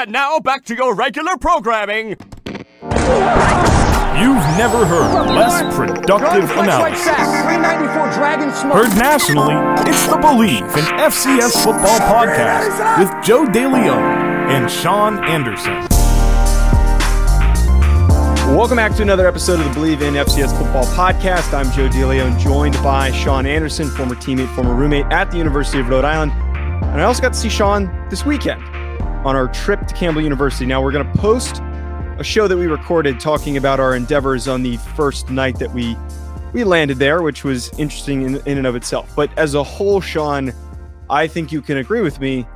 And now back to your regular programming. You've never heard less productive analysis. Heard nationally, it's the Bleav in FCS Football podcast with Joe DeLeon and Sean Anderson. Welcome back to another episode of the Bleav in FCS Football podcast. I'm Joe DeLeon, joined by Sean Anderson, former teammate, former roommate at the University of Rhode Island. And I also got to see Sean this weekend on our trip to Campbell University. Now, we're going to post a show that we recorded talking about our endeavors on the first night that we we landed there, which was interesting in, in and of itself. But as a whole, Sean, I think you can agree with me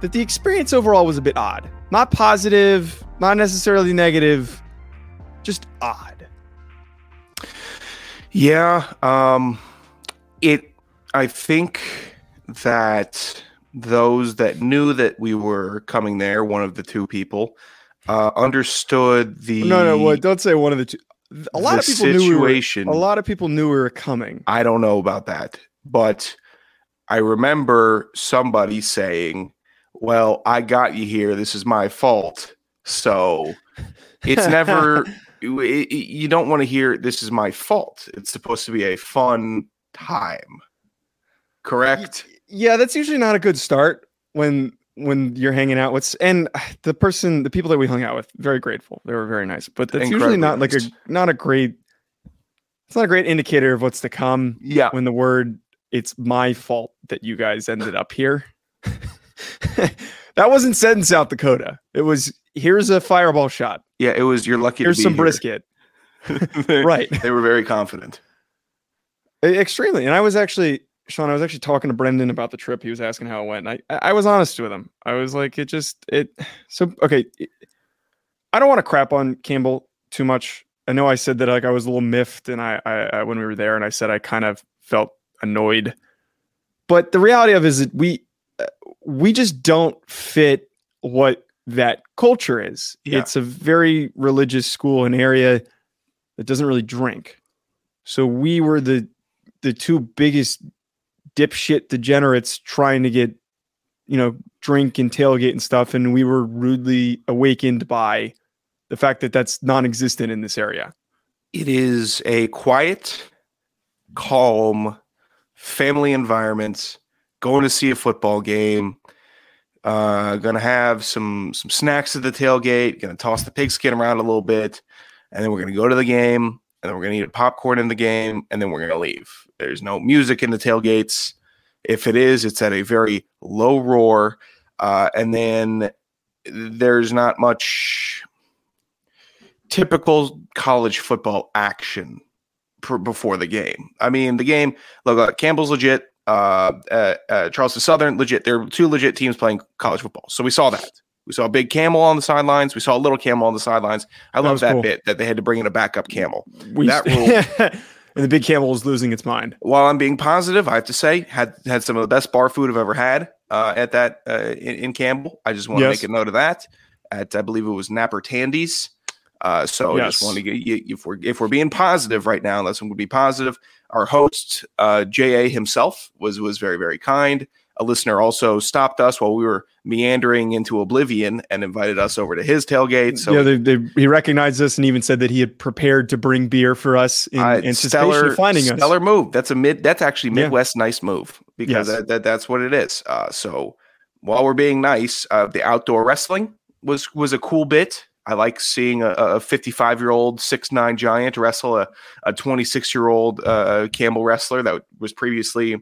that the experience overall was a bit odd. Not positive, not necessarily negative, just odd. Yeah, um, it. I think that those that knew that we were coming there, one of the two people, uh, understood the No, no, well, don't say one of the two. A lot of people knew we were, situation. a lot of people knew we were coming. I don't know about that, but I remember somebody saying, "Well, I got you here. This is my fault." So it's never. it- you don't want to hear "This is my fault." It's supposed to be a fun time, correct? Yeah, that's usually not a good start when when you're hanging out with and the person the people that we hung out with very grateful. They were very nice. But that's usually Incredibly not like a not a great it's not a great indicator of what's to come Yeah, when the word it's my fault that you guys ended up here. that wasn't said in South Dakota. It was here's a fireball shot. yeah. It was. You're lucky. Here's to be some here. brisket. They- Right. They were very confident. Extremely. And I was actually, Sean, I was actually talking to Brendan about the trip. He was asking how it went. And I, I was honest with him. I was like, it just, it, so, okay. it- I don't want to crap on Campbell too much. I know I said that like I was a little miffed and I, I, I when we were there and I said I kind of felt annoyed. But the reality of it is that we, uh, we just don't fit what that culture is. Yeah. It's a very religious school, an area that doesn't really drink. So we were the the two biggest dipshit degenerates trying to get, you know, drink and tailgate and stuff, and we were rudely awakened by the fact that that's non-existent in this area. It is a quiet, calm, family environment. Going to see a football game. Uh, gonna have some some snacks at the tailgate. Gonna toss the pigskin around a little bit, and then we're gonna go to the game. And then we're gonna eat popcorn in the game, and then we're gonna leave. There's no music in the tailgates. If it is, it's at a very low roar, uh, and then there's not much typical college football action before the game. I mean, the game. Look, uh, Campbell's legit. Uh, uh, uh, Charleston Southern legit. There are two legit teams playing college football. So we saw that. We saw a big camel on the sidelines. We saw a little camel on the sidelines. I love was that cool. bit that they had to bring in a backup camel. We That and the big camel was losing its mind. While I'm being positive, I have to say had had some of the best bar food I've ever had uh, at that uh, in, in Campbell. I just want to Yes. make a note of that. At I believe it was Napper Tandy's. Uh, so I just want to get you, if we're if we're being positive right now, let's be positive. Our host uh, Ja himself was was very very kind. A listener also stopped us while we were meandering into oblivion and invited us over to his tailgate. So yeah, they, they, he recognized us and even said that he had prepared to bring beer for us in Uh, anticipation stellar, of finding us. stellar move. That's a mid. That's actually Yeah. Midwest nice move because Yes. that, that that's what it is. Uh, so while we're being nice, uh, the outdoor wrestling was was a cool bit. I like seeing a- a 55 year old six nine giant wrestle a a 26 year old uh, Campbell wrestler that was previously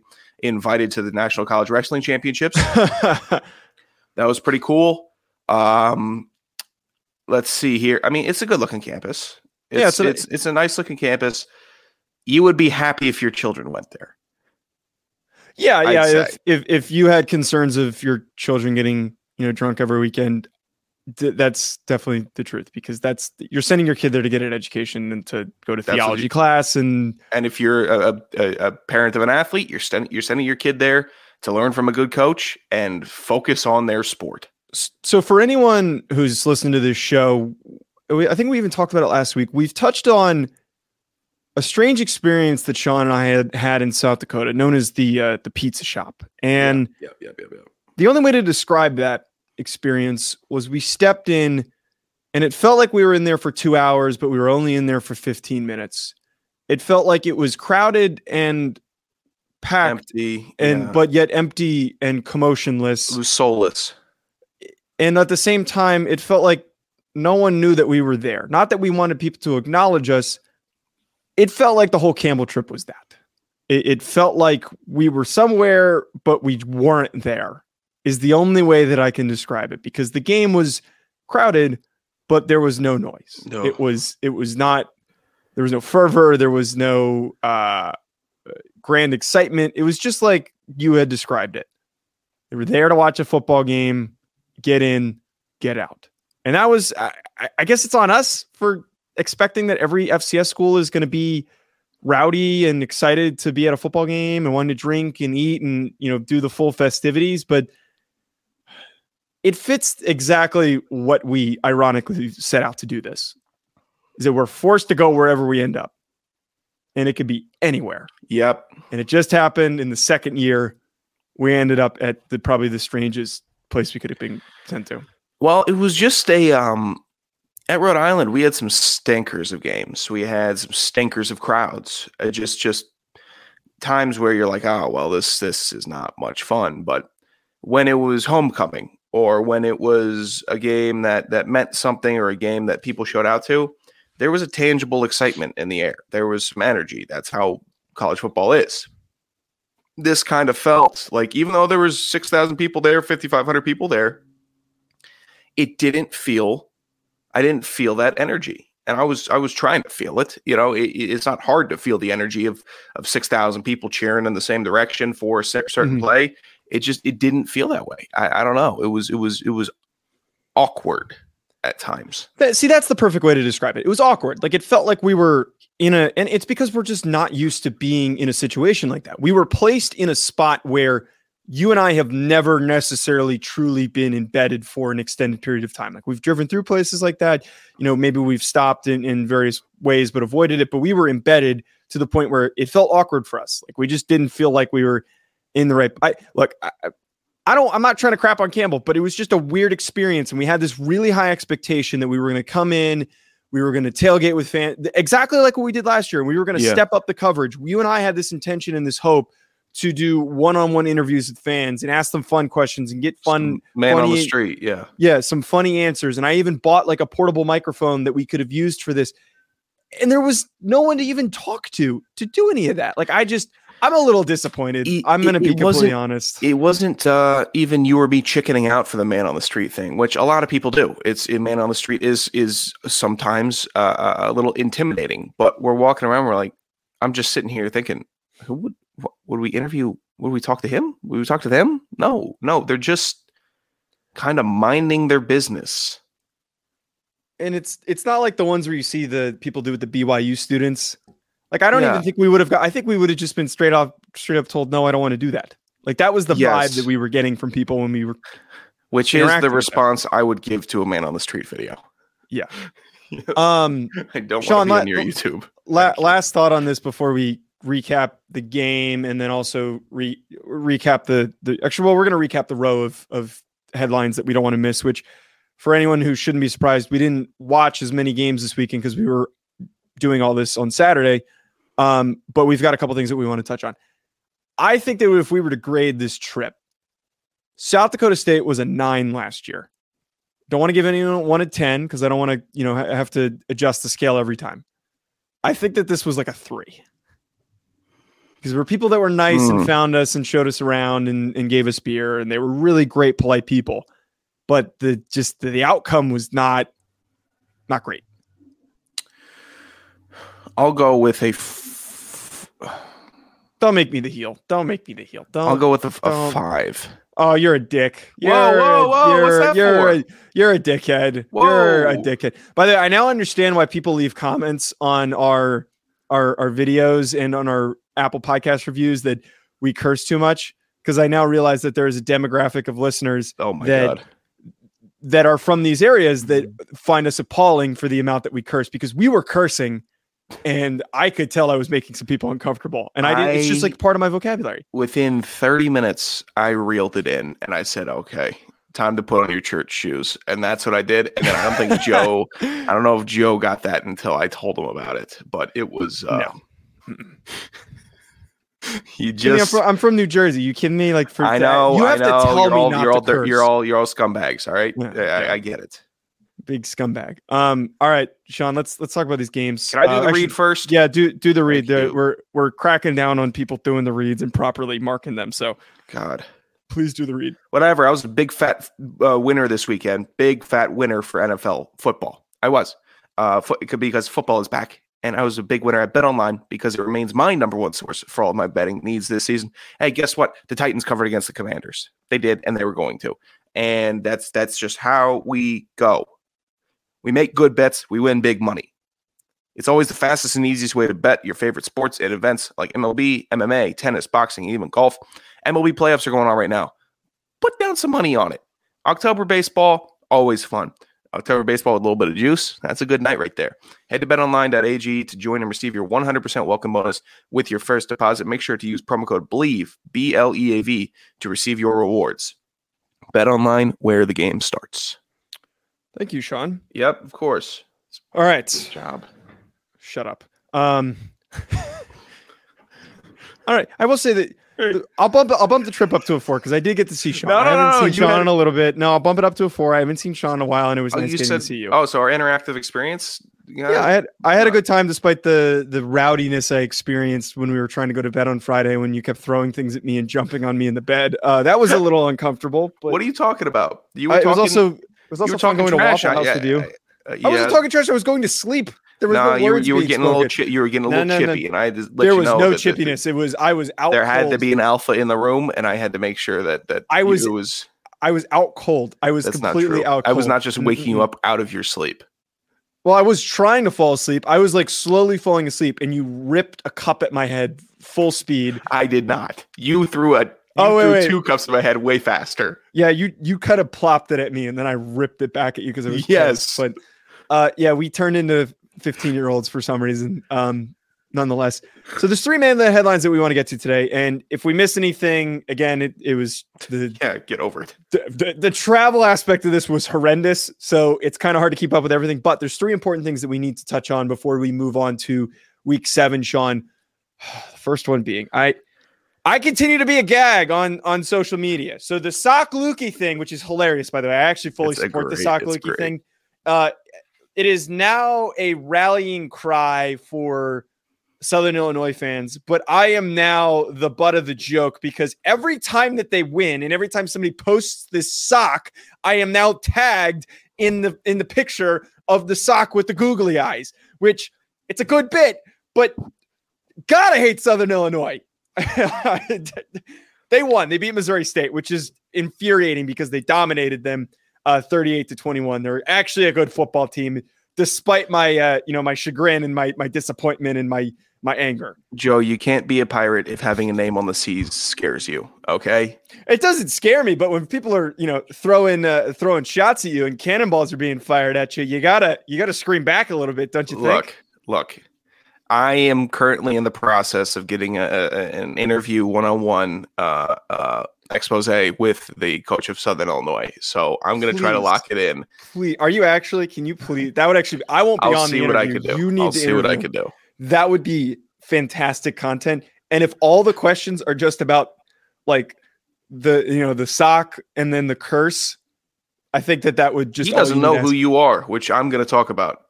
invited to the National College Wrestling Championships. that was pretty cool. Um, let's see here. I mean, it's a good looking campus. It's, Yeah, so- it's it's a nice looking campus. You would be happy if your children went there. Yeah, I'd yeah. If, if if you had concerns of your children getting you know drunk every weekend, d- that's definitely the truth because that's you're sending your kid there to get an education and to go to That's theology you- class and And if you're a, a, a parent of an athlete, you're sending you're sending your kid there to learn from a good coach and focus on their sport. So for anyone who's listening to this show, we, I think we even talked about it last week. We've touched on a strange experience that Sean and I had had in South Dakota, known as the uh, the pizza shop, and Yep, yep, yep, yep. the only way to describe that experience was we stepped in and it felt like we were in there for two hours, but we were only in there for 15 minutes. It felt like it was crowded and packed Empty. and yeah. but yet empty and commotionless. it was soulless. and at the same time, it felt like no one knew that we were there. Not that we wanted people to acknowledge us. It felt like the whole Campbell trip was that. It, it felt like we were somewhere, but we weren't there. Is the only way that I can describe it because the game was crowded, but there was no noise. No. It was. It was not. There was no fervor. There was no uh, grand excitement. It was just like you had described it. They were there to watch a football game, get in, get out. And that was, I, I- I guess it's on us for expecting that every FCS school is going to be rowdy and excited to be at a football game and want to drink and eat and, you know, do the full festivities. But it fits exactly what we ironically set out to do this is that we're forced to go wherever we end up. And it could be anywhere. Yep. And it just happened in the second year. We ended up at the probably the strangest place we could have been sent to. Well, it was just a um at Rhode Island we had some stinkers of games. We had some stinkers of crowds. Uh, just just times where you're like, "Oh, well this this is not much fun." But when it was homecoming or when it was a game that that meant something or a game that people showed out to, there was a tangible excitement in the air. There was some energy. That's how college football is. This kind of felt like even though there was 6,000 people there, 5500 people there, it didn't feel i didn't feel that energy and i was i was trying to feel it you know it, it's not hard to feel the energy of of 6000 people cheering in the same direction for a cer- certain Mhm. play it just it didn't feel that way I, I don't know it was it was it was awkward at times That- see, that's the perfect way to describe it. It was awkward. Like it felt like we were in a, and it's because we're just not used to being in a situation like that. We were placed in a spot where you and I have never necessarily truly been embedded for an extended period of time. Like we've driven through places like that. You know, maybe we've stopped in, in various ways, but avoided it. But we were embedded to the point where it felt awkward for us. Like we just didn't feel like we were in the right. I look. I, I- don't. I'm not trying to crap on Campbell, but it was just a weird experience, and we had this really high expectation that we were going to come in, we were going to tailgate with fans, exactly like what we did last year. and We were going to Yeah. step up the coverage. You and I had this intention and this hope to do one-on-one interviews with fans and ask them fun questions and get fun, Some man on the street yeah yeah, some funny answers. And I even bought like a portable microphone that we could have used for this. And there was no one to even talk to to do any of that. Like I just, I'm a little disappointed. It- I'm going to be completely honest. it wasn't uh, even you or me chickening out for the man on the street thing, which a lot of people do. It's a man on the street is is sometimes uh, a little intimidating, but we're walking around. We're like, I'm just sitting here thinking, who would what, would we interview? Would we talk to him? Would we talk to them? No, no, they're just kind of minding their business. and it's it's not like the ones where you see the people do with the BYU students. Like I don't Yeah. even think we would have got. I think we would have just been straight off, straight up told, no, I don't want to do that. Like that was the Yes. vibe that we were getting from people when we were. Which is the them. response I would give to a man on the street video. Yeah. Um, I don't Sean, want to be la- on your YouTube. la- last thought on this before we recap the game and then also re- recap the the actually well we're going to recap the row of of headlines that we don't want to miss which for anyone who shouldn't be surprised we didn't watch as many games this weekend because we were doing all this on Saturday um but we've got a couple things that we want to touch on I think that if we were to grade this trip South Dakota State was a 9 last year don't want to give anyone one a 10 because I don't want to, you know, ha- have to adjust the scale every time. I think that this was like a three. Because there were people that were nice and Hmm. found us and showed us around and, and gave us beer, and they were really great, polite people. But the just the, the outcome was not not great. I'll go with a. Don't make me the heel. Don't make me the heel. Don't. I'll go with a, a five. Oh, you're a dick. Whoa, You're whoa, whoa, what's You're, that you're, for? A, you're a dickhead. You're a dickhead. By the way, I now understand why people leave comments on our our our videos and on our Apple podcast reviews that we curse too much. Because I now realize that there is a demographic of listeners Oh my that- god. that are from these areas that mm. find us appalling for the amount that we curse because we were cursing and I could tell I was making some people uncomfortable. And I did it's just like part of my vocabulary. Within 30 minutes, I reeled it in and I said, okay, time to put on your church shoes. And that's what I did. And then I don't think Joe, I don't know if Joe got that until I told him about it, but it was, uh, no. you just, I'm from, I'm, from, New Jersey. You kidding me? Like, for I know, you have I know. to tell you're me all, not you're, all, you're all, you're all scumbags. All right. Yeah, I. I get it big scumbag. Um, all right, Sean, let's let's talk about these games. Can I do uh, the actually, read first? Yeah, do do the read. The, we're we're cracking down on people doing the reads and properly marking them. So, God, please do the read. Whatever. I was a big fat uh, winner this weekend. Big fat winner for NFL football. I was. Uh, fo- it could be because football is back, and I was a big winner at Bet Online because it remains my number one source for all my betting needs this season. Hey, guess what? The Titans covered against the Commanders. They did, and they were going to. And that's that's just how we go. We make good bets, we win big money. It's always the fastest and easiest way to bet your favorite sports and events like MLB, MMA, tennis, boxing, even golf. MLB playoffs are going on right now. Put down some money on it. October baseball, always fun. October baseball with a little bit of juice. That's a good night right there. Head to betonline.ag to join and receive your 100% welcome bonus with your first deposit. Make sure to use promo code BLEAV, B L E A V, to receive your rewards. Bet online where the game starts. Thank you, Sean. Yep, of course. All right. Good job. Shut up. Um All right. I will say that I'll bump I'll bump the trip up to a four because I did get to see Sean. No, no, I haven't no, no, seen Sean had... in a little bit. No, I'll bump it up to a four. I haven't seen Sean in a while, and it was oh, nice getting said, to see you. Oh, so our interactive experience. Yeah, I had I had a good time despite the the rowdiness I experienced when we were trying to go to bed on Friday when you kept throwing things at me and jumping on me in the bed. Uh, that was a little uncomfortable. But what are you talking about? You were talking. It was also was also fun going trash. to Waffle House yeah, with you. Uh, yeah. I wasn't talking trash. I was going to sleep. There was no, no you, were, you were getting spoken. a little chi- you were getting a little no, no, chippy, and I to let there was no chippiness. it was I was out. There had to be an alpha in the room, and I had to make sure that that I was was I was out cold. I was completely out. Cold. I was not just mm, waking you mm, mm. up out of your sleep. Well, I was trying to fall asleep. I was like slowly falling asleep, and you ripped a cup at my head full speed. I did not. You threw a oh, wait, wait. two cups to my head way faster. Yeah, you you kind of plopped it at me, and then I ripped it back at you because it was yes. But uh, yeah, we turned into 15 year olds for some reason. Um, nonetheless, so there's three main headlines that we want to get to today, and if we miss anything, again, it, it was the yeah, get over it. The, the, the travel aspect of this was horrendous, so it's kind of hard to keep up with everything. But there's three important things that we need to touch on before we move on to week seven. Sean, the first one being I I continue to be a gag on on social media. So the sock Lukey thing, which is hilarious, by the way, I actually fully it's support great, the sock Lukey thing. Uh, it is now a rallying cry for Southern Illinois fans, but I am now the butt of the joke because every time that they win and every time somebody posts this sock, I am now tagged in the in the picture of the sock with the googly eyes, which it's a good bit, but gotta hate Southern Illinois. they won. They beat Missouri State, which is infuriating because they dominated them uh, 38 to 21. They're actually a good football team, despite my uh, you know my chagrin and my my disappointment and my my anger. Joe, you can't be a pirate if having a name on the seas scares you. Okay, it doesn't scare me, but when people are you know throwing uh, throwing shots at you and cannonballs are being fired at you, you gotta you gotta scream back a little bit, don't you think? Look, look. I am currently in the process of getting a, a, an interview one on one expose with the coach of Southern Illinois. So I'm going to try to lock it in. Please, are you actually? Can you please? That would actually. I won't be I'll on see the what interview. I can do. You need I'll to see what I can do. That would be fantastic content. And if all the questions are just about like the you know the sock and then the curse, I think that that would just. He doesn't know who you are, which I'm going to talk about.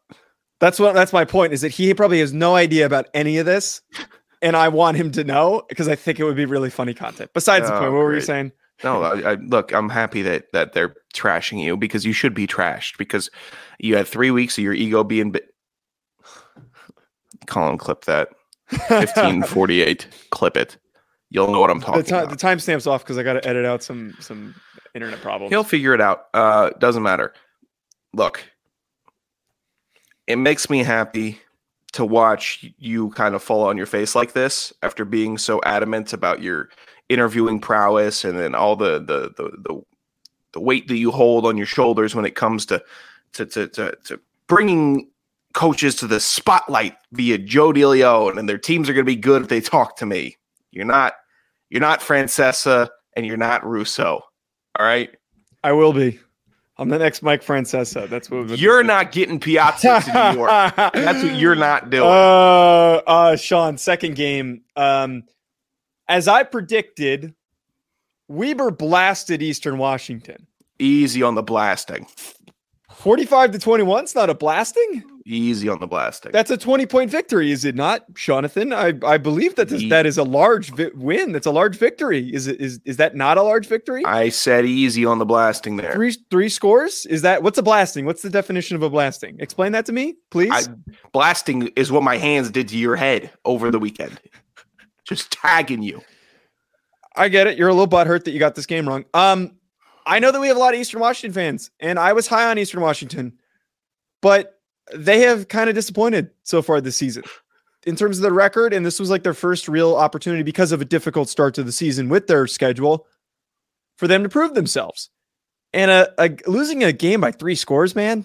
That's what that's my point is that he probably has no idea about any of this. And I want him to know because I think it would be really funny content. Besides oh, the point, what great. were you saying? No, I, I, look, I'm happy that that they're trashing you because you should be trashed because you had three weeks of your ego being bit. Colin, clip that. 1548. clip it. You'll know what I'm talking the t- about. The timestamp's off because I got to edit out some some internet problems. He'll figure it out. Uh, doesn't matter. Look, it makes me happy to watch you kind of fall on your face like this after being so adamant about your interviewing prowess and then all the the the the, the weight that you hold on your shoulders when it comes to to to to, to bringing coaches to the spotlight via Joe DeLeon and their teams are going to be good if they talk to me. You're not you're not Francesa and you're not Russo. All right? I will be. I'm the next Mike Francesa. That's what you're not getting Piazza to New York. That's what you're not doing. Uh, uh, Sean, second game. Um, as I predicted, Weber blasted Eastern Washington. Easy on the blasting. 45 to 21 is not a blasting. Easy on the blasting. That's a 20 point victory, is it not, Jonathan? I, I believe that is, that is a large vi- win. That's a large victory. Is it is is that not a large victory? I said easy on the blasting there. Three three scores? Is that what's a blasting? What's the definition of a blasting? Explain that to me, please. I, blasting is what my hands did to your head over the weekend. Just tagging you. I get it. You're a little butthurt that you got this game wrong. Um, I know that we have a lot of Eastern Washington fans, and I was high on Eastern Washington, but they have kind of disappointed so far this season in terms of the record. And this was like their first real opportunity because of a difficult start to the season with their schedule for them to prove themselves. And a, a losing a game by three scores, man,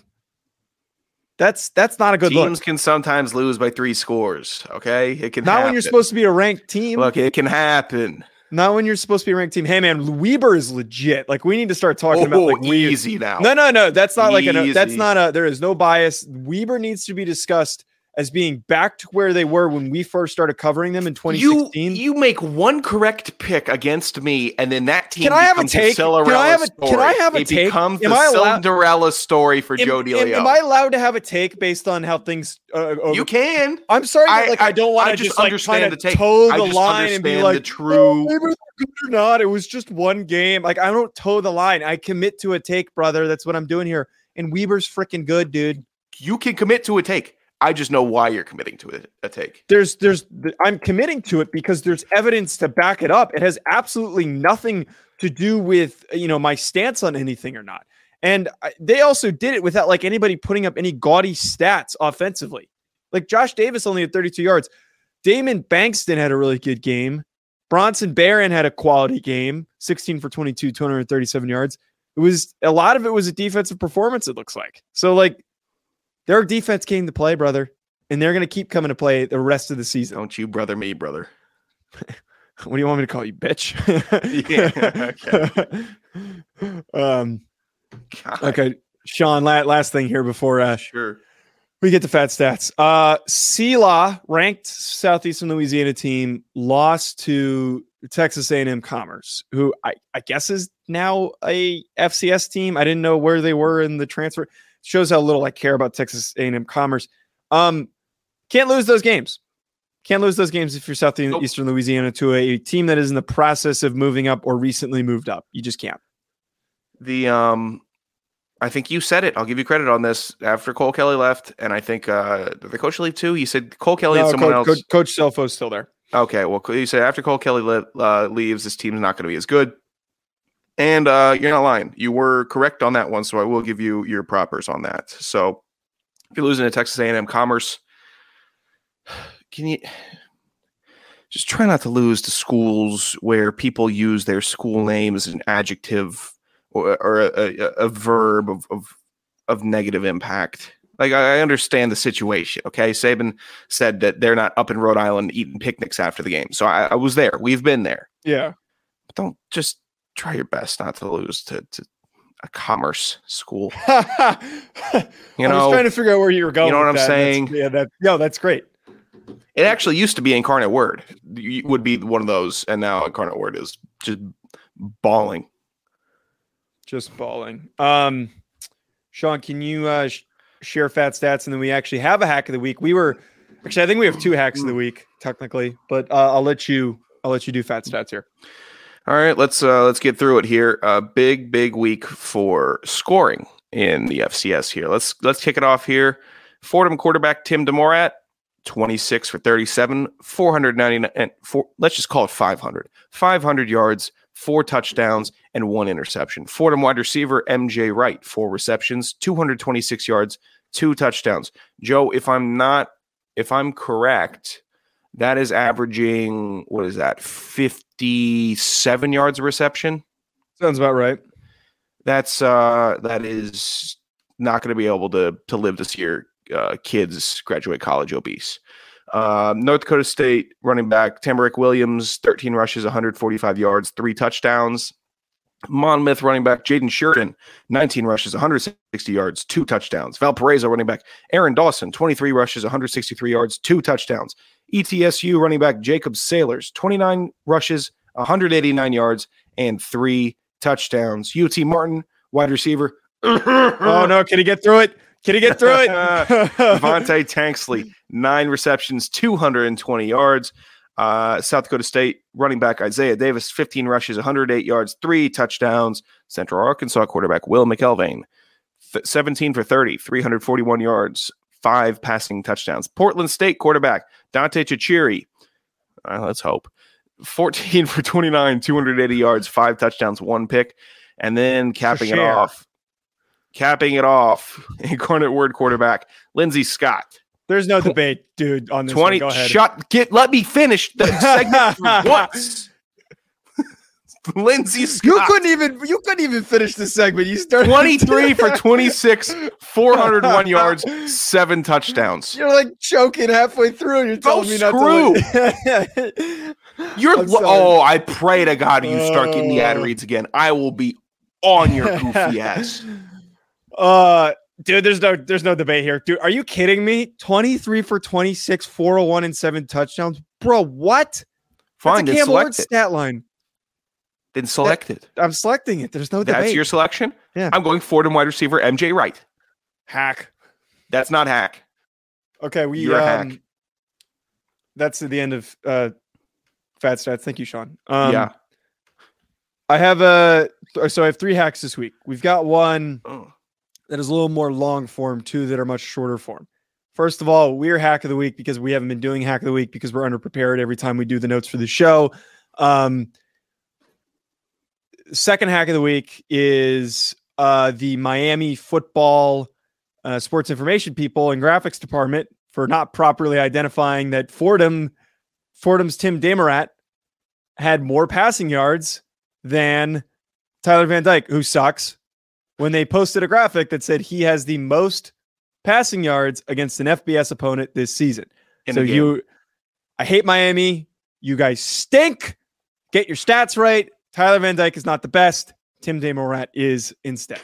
that's that's not a good Teams look. can sometimes lose by three scores. Okay, it can. Not happen. when you're supposed to be a ranked team. Look, it can happen. Not when you're supposed to be a ranked team. Hey man, Weber is legit. Like we need to start talking oh, about like oh, easy now. No, no, no. That's not easy. like a. That's not a. There is no bias. Weber needs to be discussed as being back to where they were when we first started covering them in 2016. You, you make one correct pick against me, and then that team can I have a take? Can I have a, story. can I have a it take? becomes am the allowed, Cinderella story for am, Joe. Am, am, I allowed to have a take based on how things? Uh, over, you can. I'm sorry, I, like I, I don't want to just, just understand like, the take. toe the line and be like the true. Oh, good or not, it was just one game. Like I don't toe the line. I commit to a take, brother. That's what I'm doing here. And Weber's freaking good, dude. You can commit to a take. I just know why you're committing to a, a take. There's, there's, I'm committing to it because there's evidence to back it up. It has absolutely nothing to do with, you know, my stance on anything or not. And they also did it without like anybody putting up any gaudy stats offensively. Like Josh Davis only had 32 yards. Damon Bankston had a really good game. Bronson Barron had a quality game, 16 for 22, 237 yards. It was a lot of it was a defensive performance, it looks like. So, like, their defense came to play, brother, and they're going to keep coming to play the rest of the season. Don't you brother me, brother. what do you want me to call you, bitch? yeah. Okay. um, God. okay, Sean. last thing here before uh, sure we get the fat stats. Uh, SELA, ranked Southeastern Louisiana team, lost to Texas A&M Commerce, who I, I guess is now a FCS team. I didn't know where they were in the transfer shows how little I care about Texas A&M Commerce. Um, can't lose those games. Can't lose those games if you're southeastern nope. Louisiana to a team that is in the process of moving up or recently moved up. You just can't. The um, I think you said it. I'll give you credit on this. After Cole Kelly left, and I think uh, the coach leave too. You said Cole Kelly no, and someone coach, else. Coach, coach Scelfo's still there. Okay, well, you said after Cole Kelly le- uh, leaves, this team's not going to be as good. And uh, you're not lying. You were correct on that one, so I will give you your propers on that. So if you're losing to Texas A&M Commerce, can you just try not to lose to schools where people use their school name as an adjective or, or a, a, a verb of, of, of negative impact? Like I understand the situation. Okay, Saban said that they're not up in Rhode Island eating picnics after the game, so I, I was there. We've been there. Yeah, but don't just try your best not to lose to, to a commerce school. you know, I was trying to figure out where you were going. You know what I'm that. saying? That's, yeah, that no, that's great. It actually used to be Incarnate Word. would be one of those, and now Incarnate Word is just bawling. Just bawling. Um, Sean, can you uh, sh- share fat stats, and then we actually have a hack of the week. We were actually, I think we have two hacks of the week technically, but uh, I'll let you. I'll let you do fat stats here. All right, let's uh, let's get through it here. A uh, big big week for scoring in the FCS here. Let's let's kick it off here. Fordham quarterback Tim DeMorat, 26 for 37, 499 and four, let's just call it 500. 500 yards, four touchdowns and one interception. Fordham wide receiver MJ Wright, four receptions, 226 yards, two touchdowns. Joe, if I'm not if I'm correct, that is averaging what is that 57 yards of reception sounds about right that's uh that is not going to be able to to live this year uh, kids graduate college obese um, north dakota state running back tamerik williams 13 rushes 145 yards three touchdowns Monmouth running back Jaden Shirden, 19 rushes, 160 yards, two touchdowns. Valparaiso running back Aaron Dawson, 23 rushes, 163 yards, two touchdowns. ETSU running back Jacob Saylors, 29 rushes, 189 yards, and three touchdowns. UT Martin, wide receiver. oh no, can he get through it? Can he get through it? Devontae Tanksley, nine receptions, 220 yards. Uh, South Dakota State running back Isaiah Davis, 15 rushes, 108 yards, three touchdowns. Central Arkansas quarterback Will McElvain, 17 for 30, 341 yards, five passing touchdowns. Portland State quarterback Dante Chachere, uh, let's hope, 14 for 29, 280 yards, five touchdowns, one pick. And then capping it off, capping it off, incarnate word quarterback Lindsey Scott. There's no debate, dude. On this 20 one. shut get let me finish the segment once. Lindsey Scott. You couldn't even you couldn't even finish the segment. You started 23 for 26, 401 yards, seven touchdowns. You're like choking halfway through. You're telling oh, me screw. not to. You're oh, I pray to God you start getting the ad uh. reads again. I will be on your goofy ass. Uh dude, there's no there's no debate here. Dude, are you kidding me? 23 for 26, 401 and seven touchdowns. Bro, what? Fine, That's a Cam Ward stat line. Then select that, it. I'm selecting it. There's no debate. That's your selection? Yeah. I'm going Fordham wide receiver MJ Wright. Hack. That's not hack. Okay, we You're um, hack. That's the end of uh Fat Stats. Thank you, Sean. Um, yeah. I have a so I have three hacks this week. We've got one oh. that is a little more long form, two that are much shorter form. First of all, we're hack of the week because we haven't been doing hack of the week because we're underprepared every time we do the notes for the show. Um, second hack of the week is uh, the Miami football uh, sports information people and graphics department for not properly identifying that Fordham, Fordham's Tim DeMorat had more passing yards than Tyler Van Dyke, who sucks, when they posted a graphic that said he has the most passing yards against an FBS opponent this season. In so you, I hate Miami. You guys stink. Get your stats right. Tyler Van Dyke is not the best. Tim DeMorat is instead.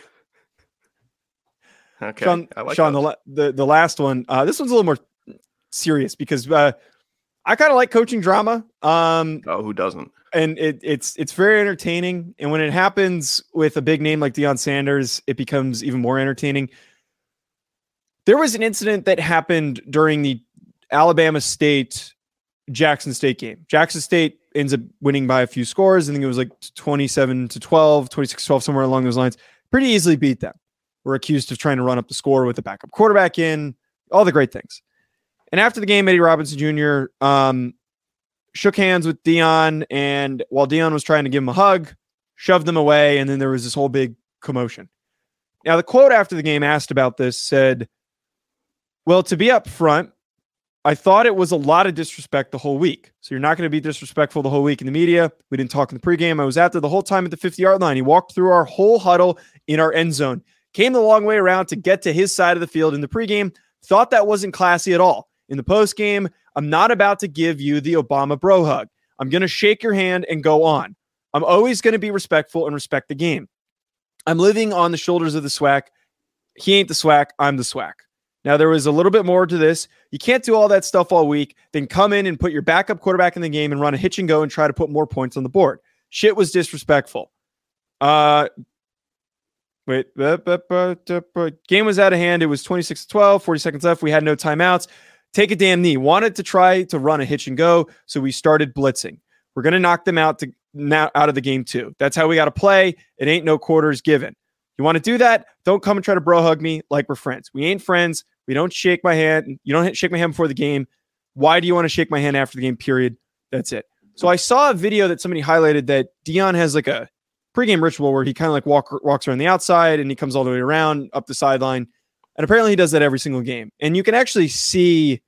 Okay. Sean, like Sean the, the, the last one. Uh, this one's a little more serious because uh, I kind of like coaching drama. Um, oh, who doesn't? And it, it's it's very entertaining. And when it happens with a big name like Deion Sanders, it becomes even more entertaining. There was an incident that happened during the Alabama State Jackson State game. Jackson State ends up winning by a few scores. I think it was like 27 to 12, 26 12, somewhere along those lines. Pretty easily beat them. We're accused of trying to run up the score with the backup quarterback in, all the great things. And after the game, Eddie Robinson Jr. Um, shook hands with Deion, and while Deion was trying to give him a hug, shoved them away, and then there was this whole big commotion. Now, the quote after the game asked about this said, Well, to be up front, I thought it was a lot of disrespect the whole week. So you're not going to be disrespectful the whole week in the media. We didn't talk in the pregame. I was out there the whole time at the 50 yard line. He walked through our whole huddle in our end zone, came the long way around to get to his side of the field in the pregame. Thought that wasn't classy at all. In the postgame, I'm not about to give you the Obama bro hug. I'm going to shake your hand and go on. I'm always going to be respectful and respect the game. I'm living on the shoulders of the SWAC. He ain't the SWAC. I'm the SWAC. Now, there was a little bit more to this. You can't do all that stuff all week, then come in and put your backup quarterback in the game and run a hitch and go and try to put more points on the board. Shit was disrespectful. Uh, wait, game was out of hand. It was 26 12, 40 seconds left. We had no timeouts. Take a damn knee. Wanted to try to run a hitch and go, so we started blitzing. We're going to knock them out to now out of the game too. That's how we got to play. It ain't no quarters given. You want to do that? Don't come and try to bro hug me like we're friends. We ain't friends. We don't shake my hand. You don't shake my hand before the game. Why do you want to shake my hand after the game? Period. That's it. So I saw a video that somebody highlighted that Deion has like a pregame ritual where he kind of like walk, walks around the outside and he comes all the way around up the sideline. And apparently he does that every single game. And you can actually see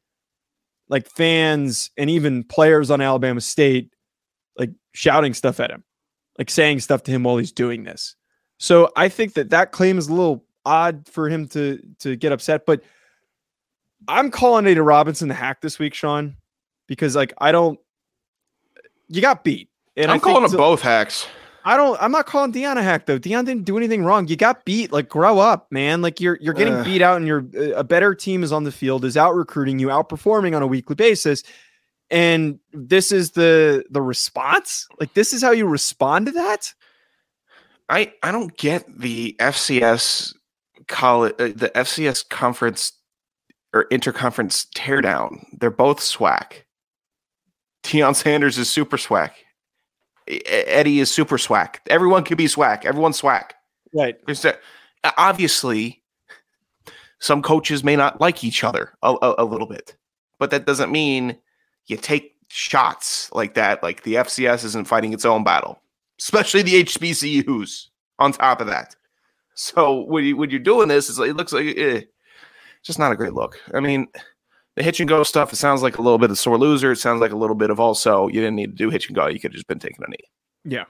like fans and even players on Alabama State like shouting stuff at him, like saying stuff to him while he's doing this. So I think that that claim is a little odd for him to to get upset, but I'm calling Eddie Robinson the hack this week, Sean, because like I don't. You got beat, and I'm calling them both hacks. I don't. I'm not calling Deion a hack though. Deion didn't do anything wrong. You got beat. Like grow up, man. Like you're you're getting uh, beat out, and you're a better team is on the field, is out recruiting you, outperforming on a weekly basis, and this is the the response. Like this is how you respond to that. I I don't get the FCS college, uh, the FCS conference or interconference teardown. They're both SWAC. Deion Sanders is super SWAC. Eddie is super SWAC. Everyone can be SWAC. Everyone's SWAC. Right. obviously, some coaches may not like each other a, a, a, little bit, but that doesn't mean you take shots like that. Like the FCS isn't fighting its own battle, especially the HBCUs. On top of that, so when you when you're doing this, it's like, it looks like eh, just not a great look. I mean, the hitch and go stuff, it sounds like a little bit of sore loser. It sounds like a little bit of also you didn't need to do hitch and go. You could have just been taking a knee. Yeah.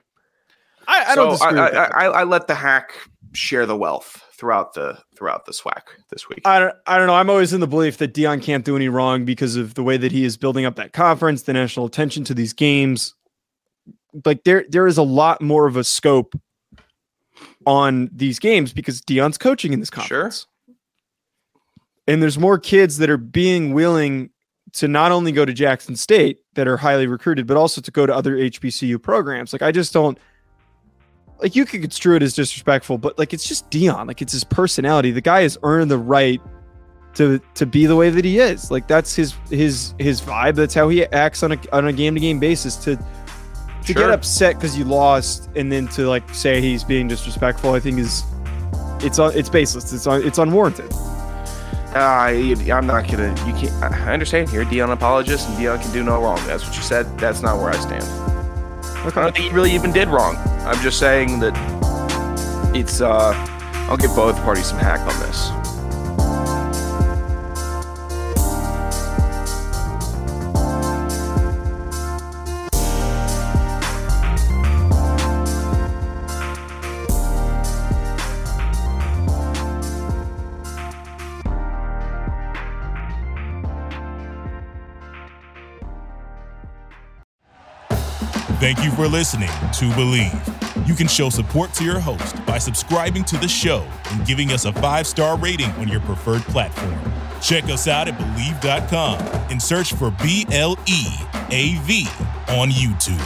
I, I so don't I, I, I, let the hack share the wealth throughout the throughout the SWAC this week. I don't I don't know. I'm always in the belief that Deion can't do any wrong because of the way that he is building up that conference, the national attention to these games. Like there there is a lot more of a scope on these games because Deion's coaching in this conference. Sure and there's more kids that are being willing to not only go to Jackson State that are highly recruited, but also to go to other HBCU programs. Like I just don't like you could construe it as disrespectful, but like it's just Deion. Like it's his personality. The guy has earned the right to to be the way that he is. Like that's his his his vibe. That's how he acts on a on a game to game basis. To to sure. get upset because you lost and then to like say he's being disrespectful, I think is it's it's baseless. It's it's unwarranted. Uh, I'm not gonna. You can't. I understand. You're a Deion apologist, and Deion can do no wrong. That's what you said. That's not where I stand. I don't think he really even did wrong. I'm just saying that it's. uh I'll give both parties some hack on this. Thank you for listening to Bleav. You can show support to your host by subscribing to the show and giving us a five star rating on your preferred platform. Check us out at Bleav.com and search for B L E A V on YouTube.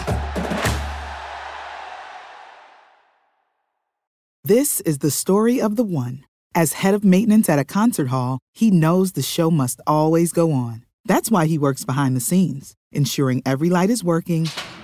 This is the story of the one. As head of maintenance at a concert hall, he knows the show must always go on. That's why he works behind the scenes, ensuring every light is working